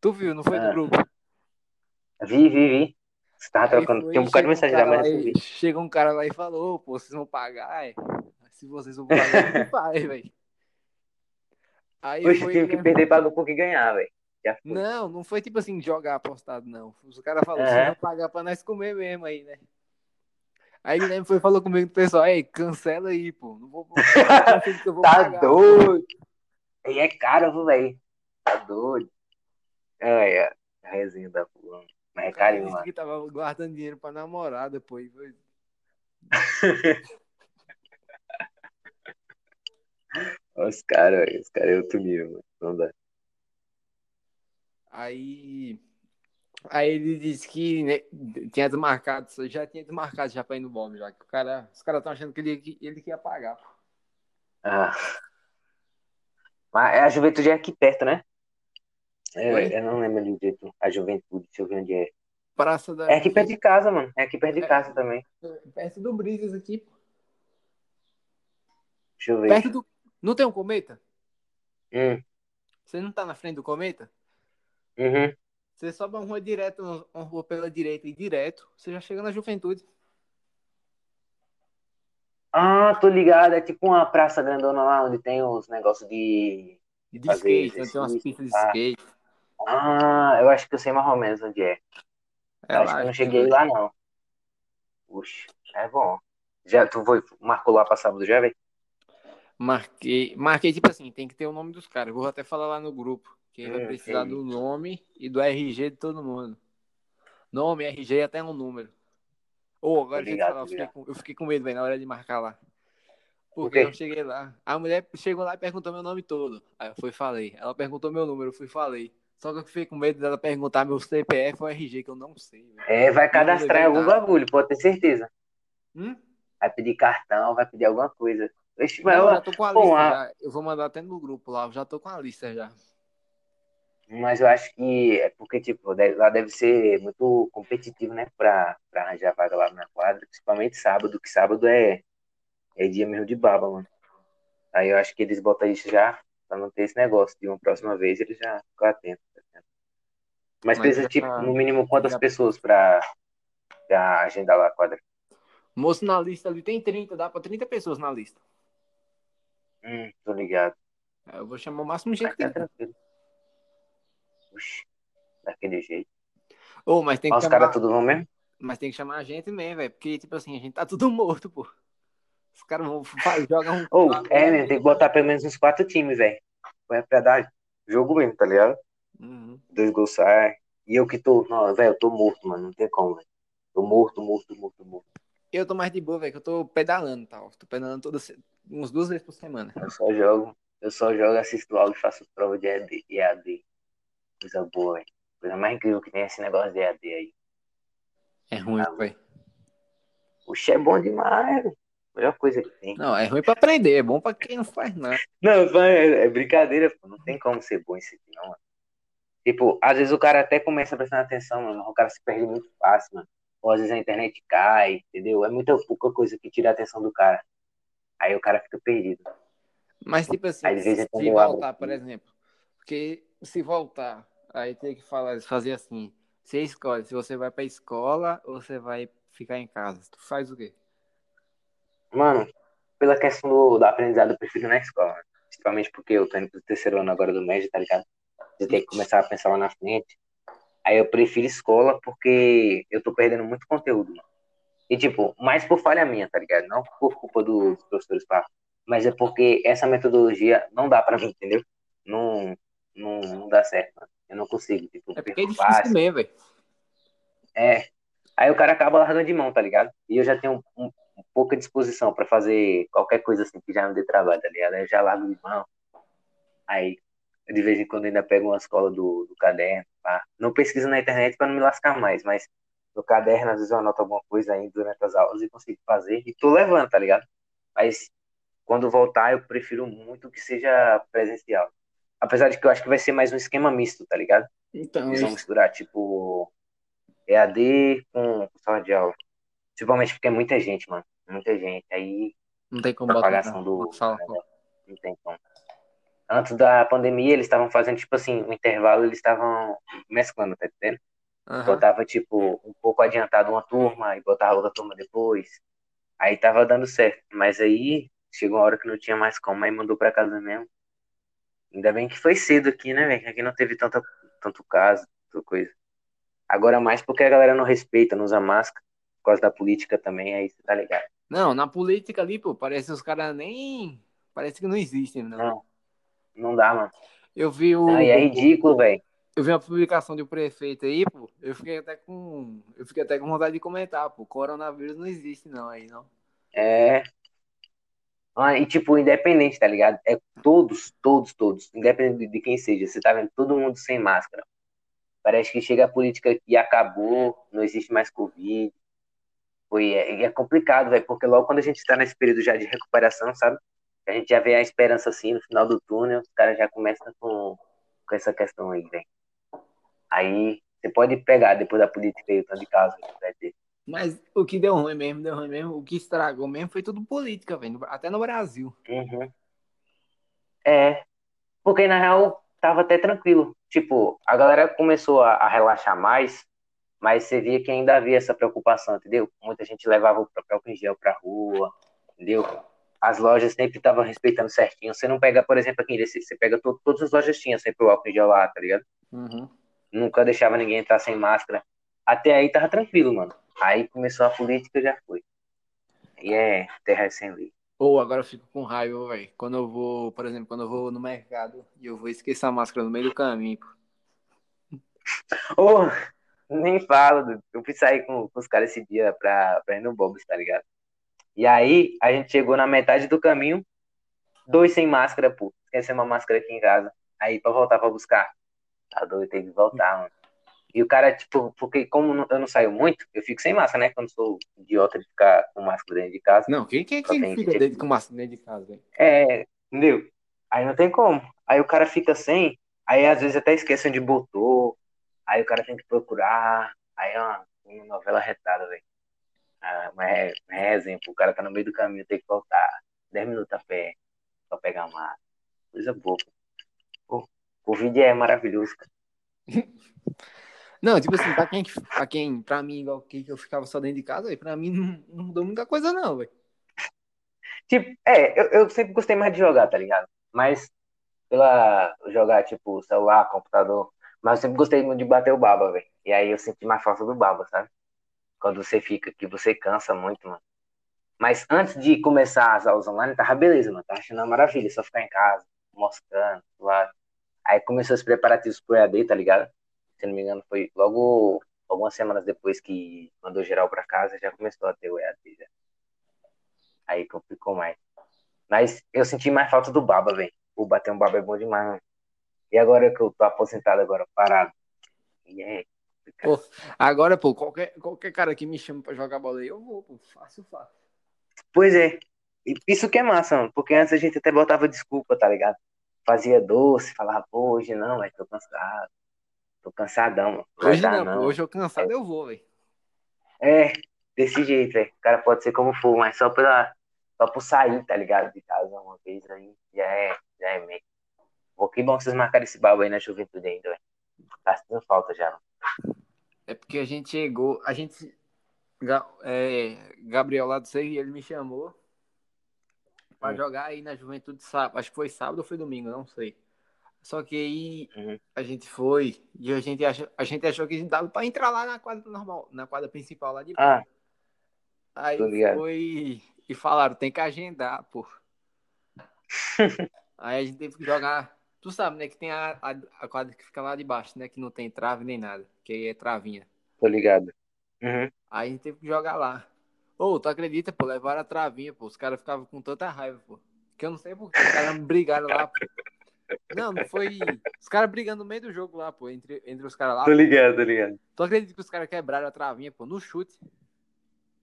Tu viu, não foi Ah. do grupo? Vi, vi, vi. Você tava trocando. foi, Tem um bocado de chegou mensagem da lá e- Chega um cara lá e falou, pô, vocês vão pagar, é? Se vocês vão pagar, não faz, velho. Aí Poxa, foi, o time que Guilherme- perder pagou por que ganhar, velho. Não, não foi tipo assim, jogar apostado, não. Os caras falaram, É. vocês vão pagar pra nós comer mesmo aí, né? Aí Guilherme foi e falou comigo, pessoal, ei, cancela aí, pô. Não vou, não vou Tá pagar, pô." doido. Aí é caro, velho. Tá doido. Ai, é. A resenha da porra. Mas é carinho, mano. que tava guardando dinheiro pra namorar depois. Foi- Os caras. Os caras é outro nível, mano. Não dá. Aí, aí ele disse que né, tinha desmarcado, já tinha desmarcado já pra ir no bombe, já que o cara, os caras estão achando que ele, que ele que ia pagar. Ah. Mas a juventude é aqui perto, né? É, Oi? eu não lembro do jeito. A juventude, deixa eu ver onde é. Praça da. É aqui perto de casa, mano. É aqui perto de casa também. Perto do Brisas aqui. Deixa eu ver. Perto do. Não tem um cometa? Hum, Você não tá na frente do cometa? uhum. Você sobe uma rua direto, uma rua pela direita e direto, você já chega na juventude. Ah, tô ligado. É tipo uma praça grandona lá onde tem os negócios de. De Fazer skate, onde tem umas pistas de skate. Ah, eu acho que eu sei mais ou menos onde é. É acho lá, que eu não cheguei lá, não. Puxa, é bom. Já, tu foi, marcou lá pra sábado já, velho? Marquei, marquei tipo assim, tem que ter o nome dos caras. Vou até falar lá no grupo. Que vai Hum, precisar do nome e do RG de todo mundo. Nome, RG e até um número. Ou agora Tô deixa eu falar, fiquei, com, eu fiquei com medo, velho, na hora de marcar lá. Por Porque quê? eu cheguei lá. A mulher chegou lá e perguntou meu nome todo. Aí eu fui e falei. Ela perguntou meu número, eu fui e falei. Só que eu fiquei com medo dela perguntar meu CPF ou RG, que eu não sei. velho. É, vai cadastrar algum nada. bagulho, pode ter certeza. Hum? Vai pedir cartão, vai pedir alguma coisa. Ixi, mas Não, eu já tô com a Bom, lista a- já. Eu vou mandar até no grupo lá. Eu já tô com a lista já. Mas eu acho que é porque, tipo, lá deve ser muito competitivo, né? Pra, pra arranjar vaga lá na quadra, principalmente sábado, que sábado é, é dia mesmo de baba, mano. Aí eu acho que eles botam isso já, pra não ter esse negócio. De uma próxima vez eles já ficam atentos. tá? Mas, Mas precisa, tipo, no mínimo quantas já- pessoas pra, pra agendar lá a quadra? Moço, na lista ali tem 30, dá pra 30 pessoas na lista. Hum, tô ligado. Aí Eu vou chamar o máximo gente que tá tem. tranquilo. Oxi, daquele jeito. Ô, mas tem que os chamar. caras tudo vão mesmo? Mas tem que chamar a gente mesmo, velho. Porque, tipo assim, a gente tá tudo morto, pô. Os caras vão jogar um. Ou, é, mesmo, tem que botar pelo menos uns quatro times, velho. Vai pra dar jogo mesmo, tá ligado? Uhum. Dois gols sai. E eu que tô, não, velho, eu tô morto, mano, não tem como, velho. Tô morto, morto, morto, morto. Eu tô mais de boa, velho, que eu tô pedalando tal. Tô pedalando toda, uns duas vezes por semana. Eu só jogo, eu só jogo, assisto aula e faço prova de EAD. Coisa boa, velho. Coisa mais incrível que tem é esse negócio de EAD aí. É ruim, Ah, velho. O Xé é bom demais, velho. Melhor coisa que tem. Não, é ruim pra aprender, é bom pra quem não faz nada. Não, é, é brincadeira, pô. Não tem como ser bom esse aqui, não, mano. Tipo, às vezes o cara até começa a prestar atenção, mano, mas o cara se perde muito fácil, mano. Ou às vezes a internet cai, entendeu? É muita pouca coisa que tira a atenção do cara. Aí o cara fica perdido. Mas, tipo assim, Aí, de vez em se voltar, por exemplo, porque se voltar, aí tem que falar, fazer assim, você escolhe se você vai pra escola ou você vai ficar em casa. Tu faz o quê? Mano, pela questão do, do aprendizado, eu prefiro ir na escola? Principalmente porque eu tô indo pro terceiro ano agora do médio, tá ligado? Eu tenho que começar a pensar lá na frente. Aí eu prefiro escola porque eu tô perdendo muito conteúdo, mano. E, tipo, mais por falha minha, tá ligado? Não por culpa do- dos professores, pá. Mas é porque essa metodologia não dá pra mim, entendeu? Não, não, não dá certo, mano. Eu não consigo, tipo, É porque é difícil fácil. mesmo, velho. É. Aí o cara acaba largando de mão, tá ligado? E eu já tenho um, um- pouca disposição pra fazer qualquer coisa assim que já não dê trabalho, tá ligado? Eu já largo de mão. Aí, de vez em quando ainda pego uma escola do, do caderno, pá. Não pesquiso na internet pra não me lascar mais, mas no caderno, às vezes eu anoto alguma coisa aí durante as aulas e consigo fazer. E tô levando, tá ligado? Mas quando voltar, eu prefiro muito que seja presencial. Apesar de que eu acho que vai ser mais um esquema misto, tá ligado? Então, Eles vão misturar, tipo, EAD com sala de aula. Principalmente porque é muita gente, mano. Muita gente. Aí, não tem como botar propagação do. uma sala. Não tem como. Antes da pandemia, eles estavam fazendo, tipo assim, um intervalo, eles estavam mesclando, tá entendendo? Aham. Botava, tipo, um pouco adiantado uma turma e botava outra turma depois. Aí tava dando certo. Mas aí, chegou uma hora que não tinha mais como, aí mandou pra casa mesmo. Ainda bem que foi cedo aqui, né, velho? Aqui não teve tanta, tanto caso, tanta coisa. Agora mais porque a galera não respeita, não usa máscara. Por causa da política também, aí você tá ligado. Não, na política ali, pô, parece que os caras nem. Parece que não existem, não. Não, não dá, mano. Eu vi o. Não, é ridículo, velho. Eu vi uma publicação de um prefeito aí, pô. Eu fiquei até com. Eu fiquei até com vontade de comentar, pô. Coronavírus não existe, não, aí, não. É. Ah, e tipo, independente, tá ligado? É todos, todos, todos, independente de- quem seja, você tá vendo todo mundo sem máscara. Parece que chega a política e acabou, não existe mais Covid. Foi, é, é complicado, velho, porque logo quando a gente tá nesse período já de recuperação, sabe? A gente já vê a esperança assim no final do túnel, os caras já começam com, com essa questão aí, velho. Aí você pode pegar depois da política aí, o tanto de casos que vai ter. Mas o que deu ruim mesmo, deu ruim mesmo. O que estragou mesmo foi tudo política, velho. Até no Brasil. Uhum. É, porque na real tava até tranquilo. Tipo, a galera começou a, a relaxar mais, mas você via que ainda havia essa preocupação, entendeu? Muita gente levava o próprio álcool em gel pra rua, entendeu? As lojas sempre estavam respeitando certinho. Você não pega, por exemplo, aqui em Recife, você pega to- todas as lojas tinham sempre o álcool em gel lá, tá ligado? Uhum. Nunca deixava ninguém entrar sem máscara. Até aí tava tranquilo, mano. Aí começou a política, já foi. E é terra sem lei. Ou agora eu fico com raiva, velho. Quando eu vou, por exemplo, quando eu vou no mercado e eu vou esquecer a máscara no meio do caminho, pô. Ô, nem fala, dude. eu fui sair com, com os caras esse dia pra, pra ir no Bob's, tá ligado? E aí, a gente chegou na metade do caminho, dois sem máscara, pô. Esquecemos uma máscara aqui em casa. Aí, pra voltar pra buscar. Tá doido, tem que voltar, mano. E o cara, tipo, porque como eu não saio muito, eu fico sem máscara, né? Quando sou idiota de ficar com máscara dentro de casa. Não, quem, quem, quem fica dentro com máscara dentro de casa, velho? É, entendeu? Aí não tem como. Aí o cara fica sem, aí às vezes até esquece onde botou, aí o cara tem que procurar, aí é uma, uma novela retada, velho. Ah, mas é, é exemplo, o cara tá no meio do caminho, tem que voltar 10 minutos a pé pra pegar uma coisa boa. Pô, Covid é maravilhoso, cara. Não, tipo assim, pra quem, pra quem, pra mim, igual que eu ficava só dentro de casa, velho, pra mim não, não mudou muita coisa, não, velho. Tipo, é, eu, eu sempre gostei mais de jogar, tá ligado? Mas pela jogar, tipo, celular, computador, mas eu sempre gostei muito de bater o baba, velho. E aí eu senti mais falta do baba, sabe? Quando você fica aqui, você cansa muito, mano. Mas antes de começar as aulas online, tava beleza, mano. Tava achando uma maravilha, só ficar em casa, moscando, lá. Aí começou os preparativos pro EAD, tá ligado? Se não me engano, foi logo algumas semanas depois que mandou geral pra casa, já começou a ter o EAD, já. Aí complicou mais. Mas eu senti mais falta do baba, velho. O bater um baba é bom demais, mano. E agora que eu tô aposentado agora, parado. E é. Pô, agora, pô, qualquer, qualquer cara que me chama pra jogar bola aí, eu vou, pô. Fácil, fácil. Pois é. E Isso que é massa, mano. Porque antes a gente até botava desculpa, tá ligado? Fazia doce, falava, pô, hoje não, mas tô cansado. Tô cansadão, mano. Hoje não, pô. Hoje eu cansado, eu vou, velho. É, desse jeito, velho. O cara pode ser como for, mas só pela. Só por sair, tá ligado? De casa uma vez aí. Já é, já é meio. Pô, que bom que vocês marcaram esse babo aí na juventude ainda, velho. Tá sentindo falta já, mano. É porque a gente chegou, a gente. É, Gabriel lá do Serri, ele me chamou pra Hum. jogar aí na juventude sábado. Acho que foi sábado ou foi domingo, não sei. Só que aí Uhum. a gente foi e a gente achou, a gente achou que dava pra entrar lá na quadra normal, na quadra principal lá de Ah, Aí foi e falaram, tem que agendar, pô. Aí a gente teve que jogar. Tu sabe, né? Que tem a, a, a quadra que fica lá de baixo, né? Que não tem trave nem nada. Que aí é travinha. tô ligado. Uhum. Aí a gente teve que jogar lá. Ô, tu acredita, pô? Levaram a travinha, pô. Os caras ficavam com tanta raiva, pô. Que eu não sei por que os caras brigaram lá, pô. Não, não foi. Os caras brigando no meio do jogo lá, pô. Entre, entre os caras lá. Tô ligado, tô ligado. Tu acredita que os caras quebraram a travinha, pô? No chute.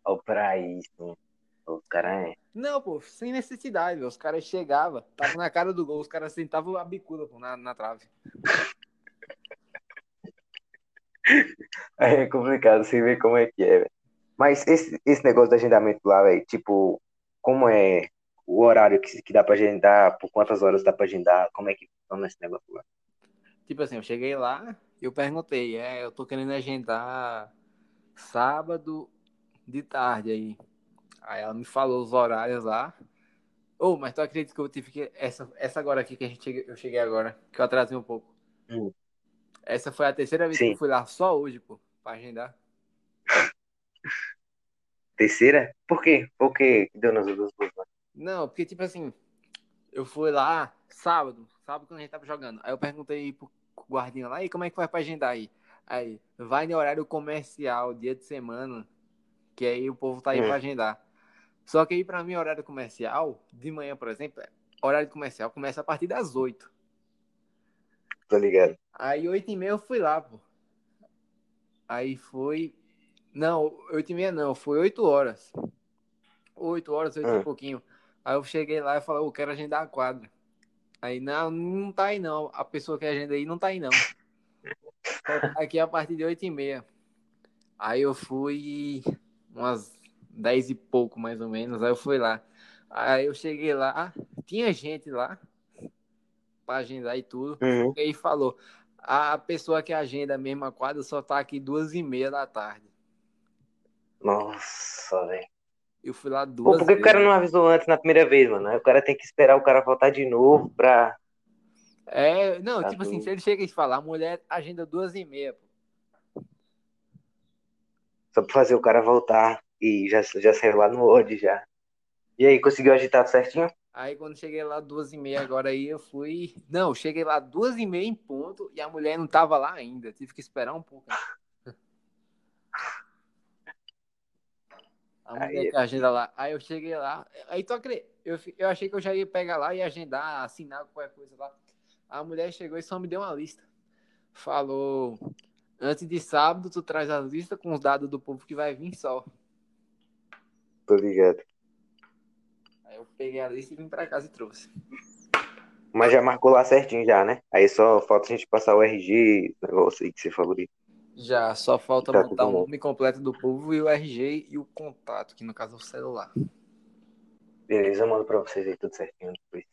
Ó, pra isso. O cara é. Não, pô, sem necessidade. Os caras chegavam, tava na cara do gol, os caras sentavam a bicuda, pô, na, na trave. É complicado, você vê como é que é, velho. Mas esse, esse negócio do agendamento lá, velho, tipo, como é o horário que, que dá pra agendar, por quantas horas dá pra agendar, como é que funciona esse negócio lá? Tipo assim, eu cheguei lá, eu perguntei, é, eu tô querendo agendar sábado de tarde aí. Aí ela me falou os horários lá. Ô, mas tu acredita que eu tive que. Essa, essa agora aqui que a gente cheguei, eu cheguei agora, que eu atrasei um pouco. Hum. Essa foi a terceira vez Sim. que eu fui lá só hoje, pô, pra agendar. Terceira? Por quê? Por que deu nas duas duas? Não, porque tipo assim, eu fui lá sábado, sábado quando a gente tava jogando. Aí eu perguntei pro guardinha lá, e como é que vai pra agendar aí? Aí, vai no horário comercial, dia de semana, que aí o povo tá aí Hum. pra agendar. Só que aí pra mim, horário comercial, de manhã, por exemplo, é- horário comercial começa a partir das 8. Tô ligado. Aí 8 e meia eu fui lá, pô. Aí foi. Não, 8 e meia não, foi 8 horas. 8 horas, 8 Hum. e pouquinho. Aí eu cheguei lá e falei, eu quero agendar a quadra. Aí, não, não tá aí não. A pessoa que agenda aí não tá aí não. Aqui a partir de 8 e meia. Aí eu fui umas 10 e pouco, mais ou menos. Aí eu fui lá. Aí eu cheguei lá, tinha gente lá pra agendar e tudo. Uhum. E aí falou, a pessoa que agenda a mesma quadra só tá aqui duas e meia da tarde. Nossa, velho. Eu fui lá Pô, duas por que o cara vezes. não avisou antes na primeira vez, mano? O cara tem que esperar o cara voltar de novo pra. É, não, Tá tipo assim, doido. se ele chega e fala, a mulher agenda duas e meia, pô. Só pra fazer o cara voltar e já, já saiu lá no Word já. E aí, conseguiu agitar certinho? Aí quando cheguei lá duas e meia agora aí, eu fui... Não, cheguei lá duas e meia em ponto e a mulher não tava lá ainda. Tive que esperar um pouco. A mulher que agenda lá. Aí eu cheguei lá. Aí tu acredita? Eu, eu achei que eu já ia pegar lá e agendar, assinar qualquer coisa lá. A mulher chegou e só me deu uma lista. Falou: antes de sábado, tu traz a lista com os dados do povo que vai vir só. Tô ligado. Aí eu peguei a lista e vim pra casa e trouxe. Mas já marcou lá certinho já, né? Aí só falta a gente passar o RG, negócio aí que você falou. Já só falta Tá montar o bom. nome completo do povo e o RG e o contato, que no caso é o celular. Beleza, eu mando pra vocês aí tudo certinho depois.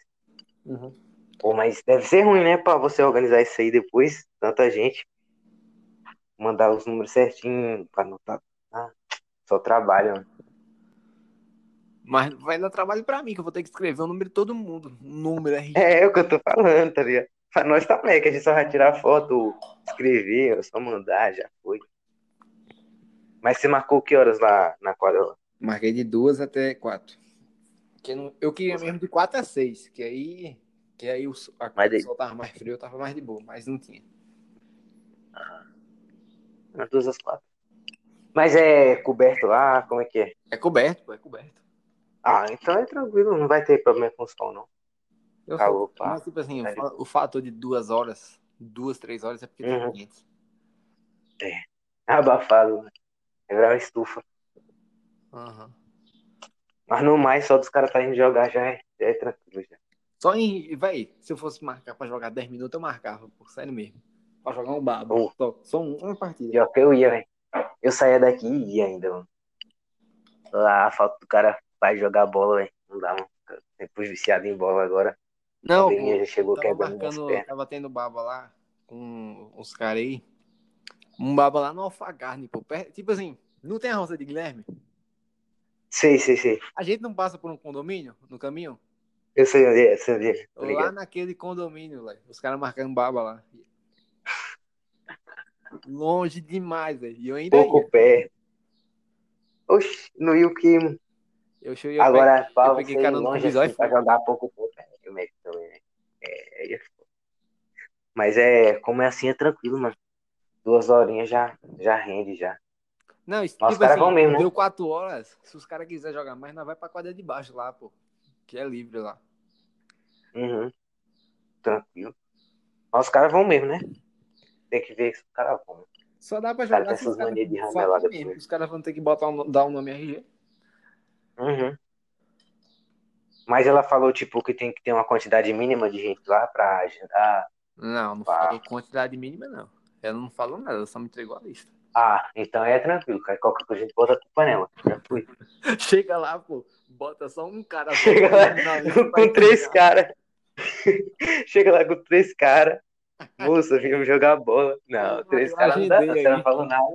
Uhum. Pô, mas deve ser ruim, né? Pra você organizar isso aí depois, tanta gente. Mandar os números certinho pra anotar. Ah, só trabalho, mano. Mas vai dar trabalho pra mim, que eu vou ter que escrever o número de todo mundo. Número RG. É, é o que eu tô falando, tá ligado? Pra nós tá moleque, a gente só vai tirar foto, escrever, só mandar, já foi. Mas você marcou que horas lá na quadra? Marquei de duas até quatro. Que eu não- eu queria mesmo de quatro a seis, que aí, que aí o, a, Mas o sol tava mais frio, eu tava mais de boa, mas não tinha. Nas duas às quatro. Mas é coberto lá, como é que é? É coberto, pô, é coberto. Ah, então é tranquilo, não vai ter problema com o som, não. Eu mas tipo assim, fa- o fator de duas horas, duas, três horas é porque Uhum. tem gente. Abafado, né? Quebrar a estufa. Aham. Mas no mais, só dos caras tá indo jogar já é, já é tranquilo. Já. Só em. Véi, se eu fosse marcar pra jogar 10 minutos, eu marcava, pô, sério mesmo. Pra jogar um babo. Bom. Só, só um- uma partida. Pior que eu ia, velho. Eu saía daqui e ia ainda, mano. Lá, a falta do cara vai jogar bola, velho. Não dá, mano. Depois viciado em bola agora. Não, a pô, pandemia já chegou tava quebrando marcando, tava tendo baba lá com os caras aí. Um baba lá no Alfagarne, pô. Tipo assim, não tem a roça de Guilherme? Sei, sei, sei. A gente não passa por um condomínio no caminho? Eu sei onde é, sei onde é. Tá Lá naquele condomínio, velho. Os caras marcando baba lá. Longe demais, velho. E eu ainda ia. Pouco pé. Oxi, no Yuki, mano. Eu cheguei Agora, eu peguei carona com longe assim, pra jogar pouco pé, velho. Eu meto também, velho. É, é. Mas é, como é assim, é tranquilo, mano. Duas horinhas já, já rende, já. Não, isso, os tipo caras assim, vão mesmo, né? deu quatro horas. Se os caras quiserem jogar mais, nós vai pra quadra de baixo lá, pô. Que é livre lá. Uhum. Tranquilo. Mas os caras vão mesmo, né? Tem que ver se os caras vão. Só dá pra Cara, jogar tem se os essas caras. Os caras vão ter que botar um, dar um nome RG. Uhum. Mas ela falou, tipo, que tem que ter uma quantidade mínima de gente lá pra agendar. Não, não Pá. falou quantidade mínima, não. Ela não falou nada, ela só me entregou a lista. Ah, então é tranquilo, cara. Qualquer coisa a gente bota a culpa nela. Fui. Chega lá, pô, bota só um cara. Chega lá pra com três caras. Chega lá com três caras. Moça, vimos jogar bola. Não, Eu três caras não dá. Você não falou nada.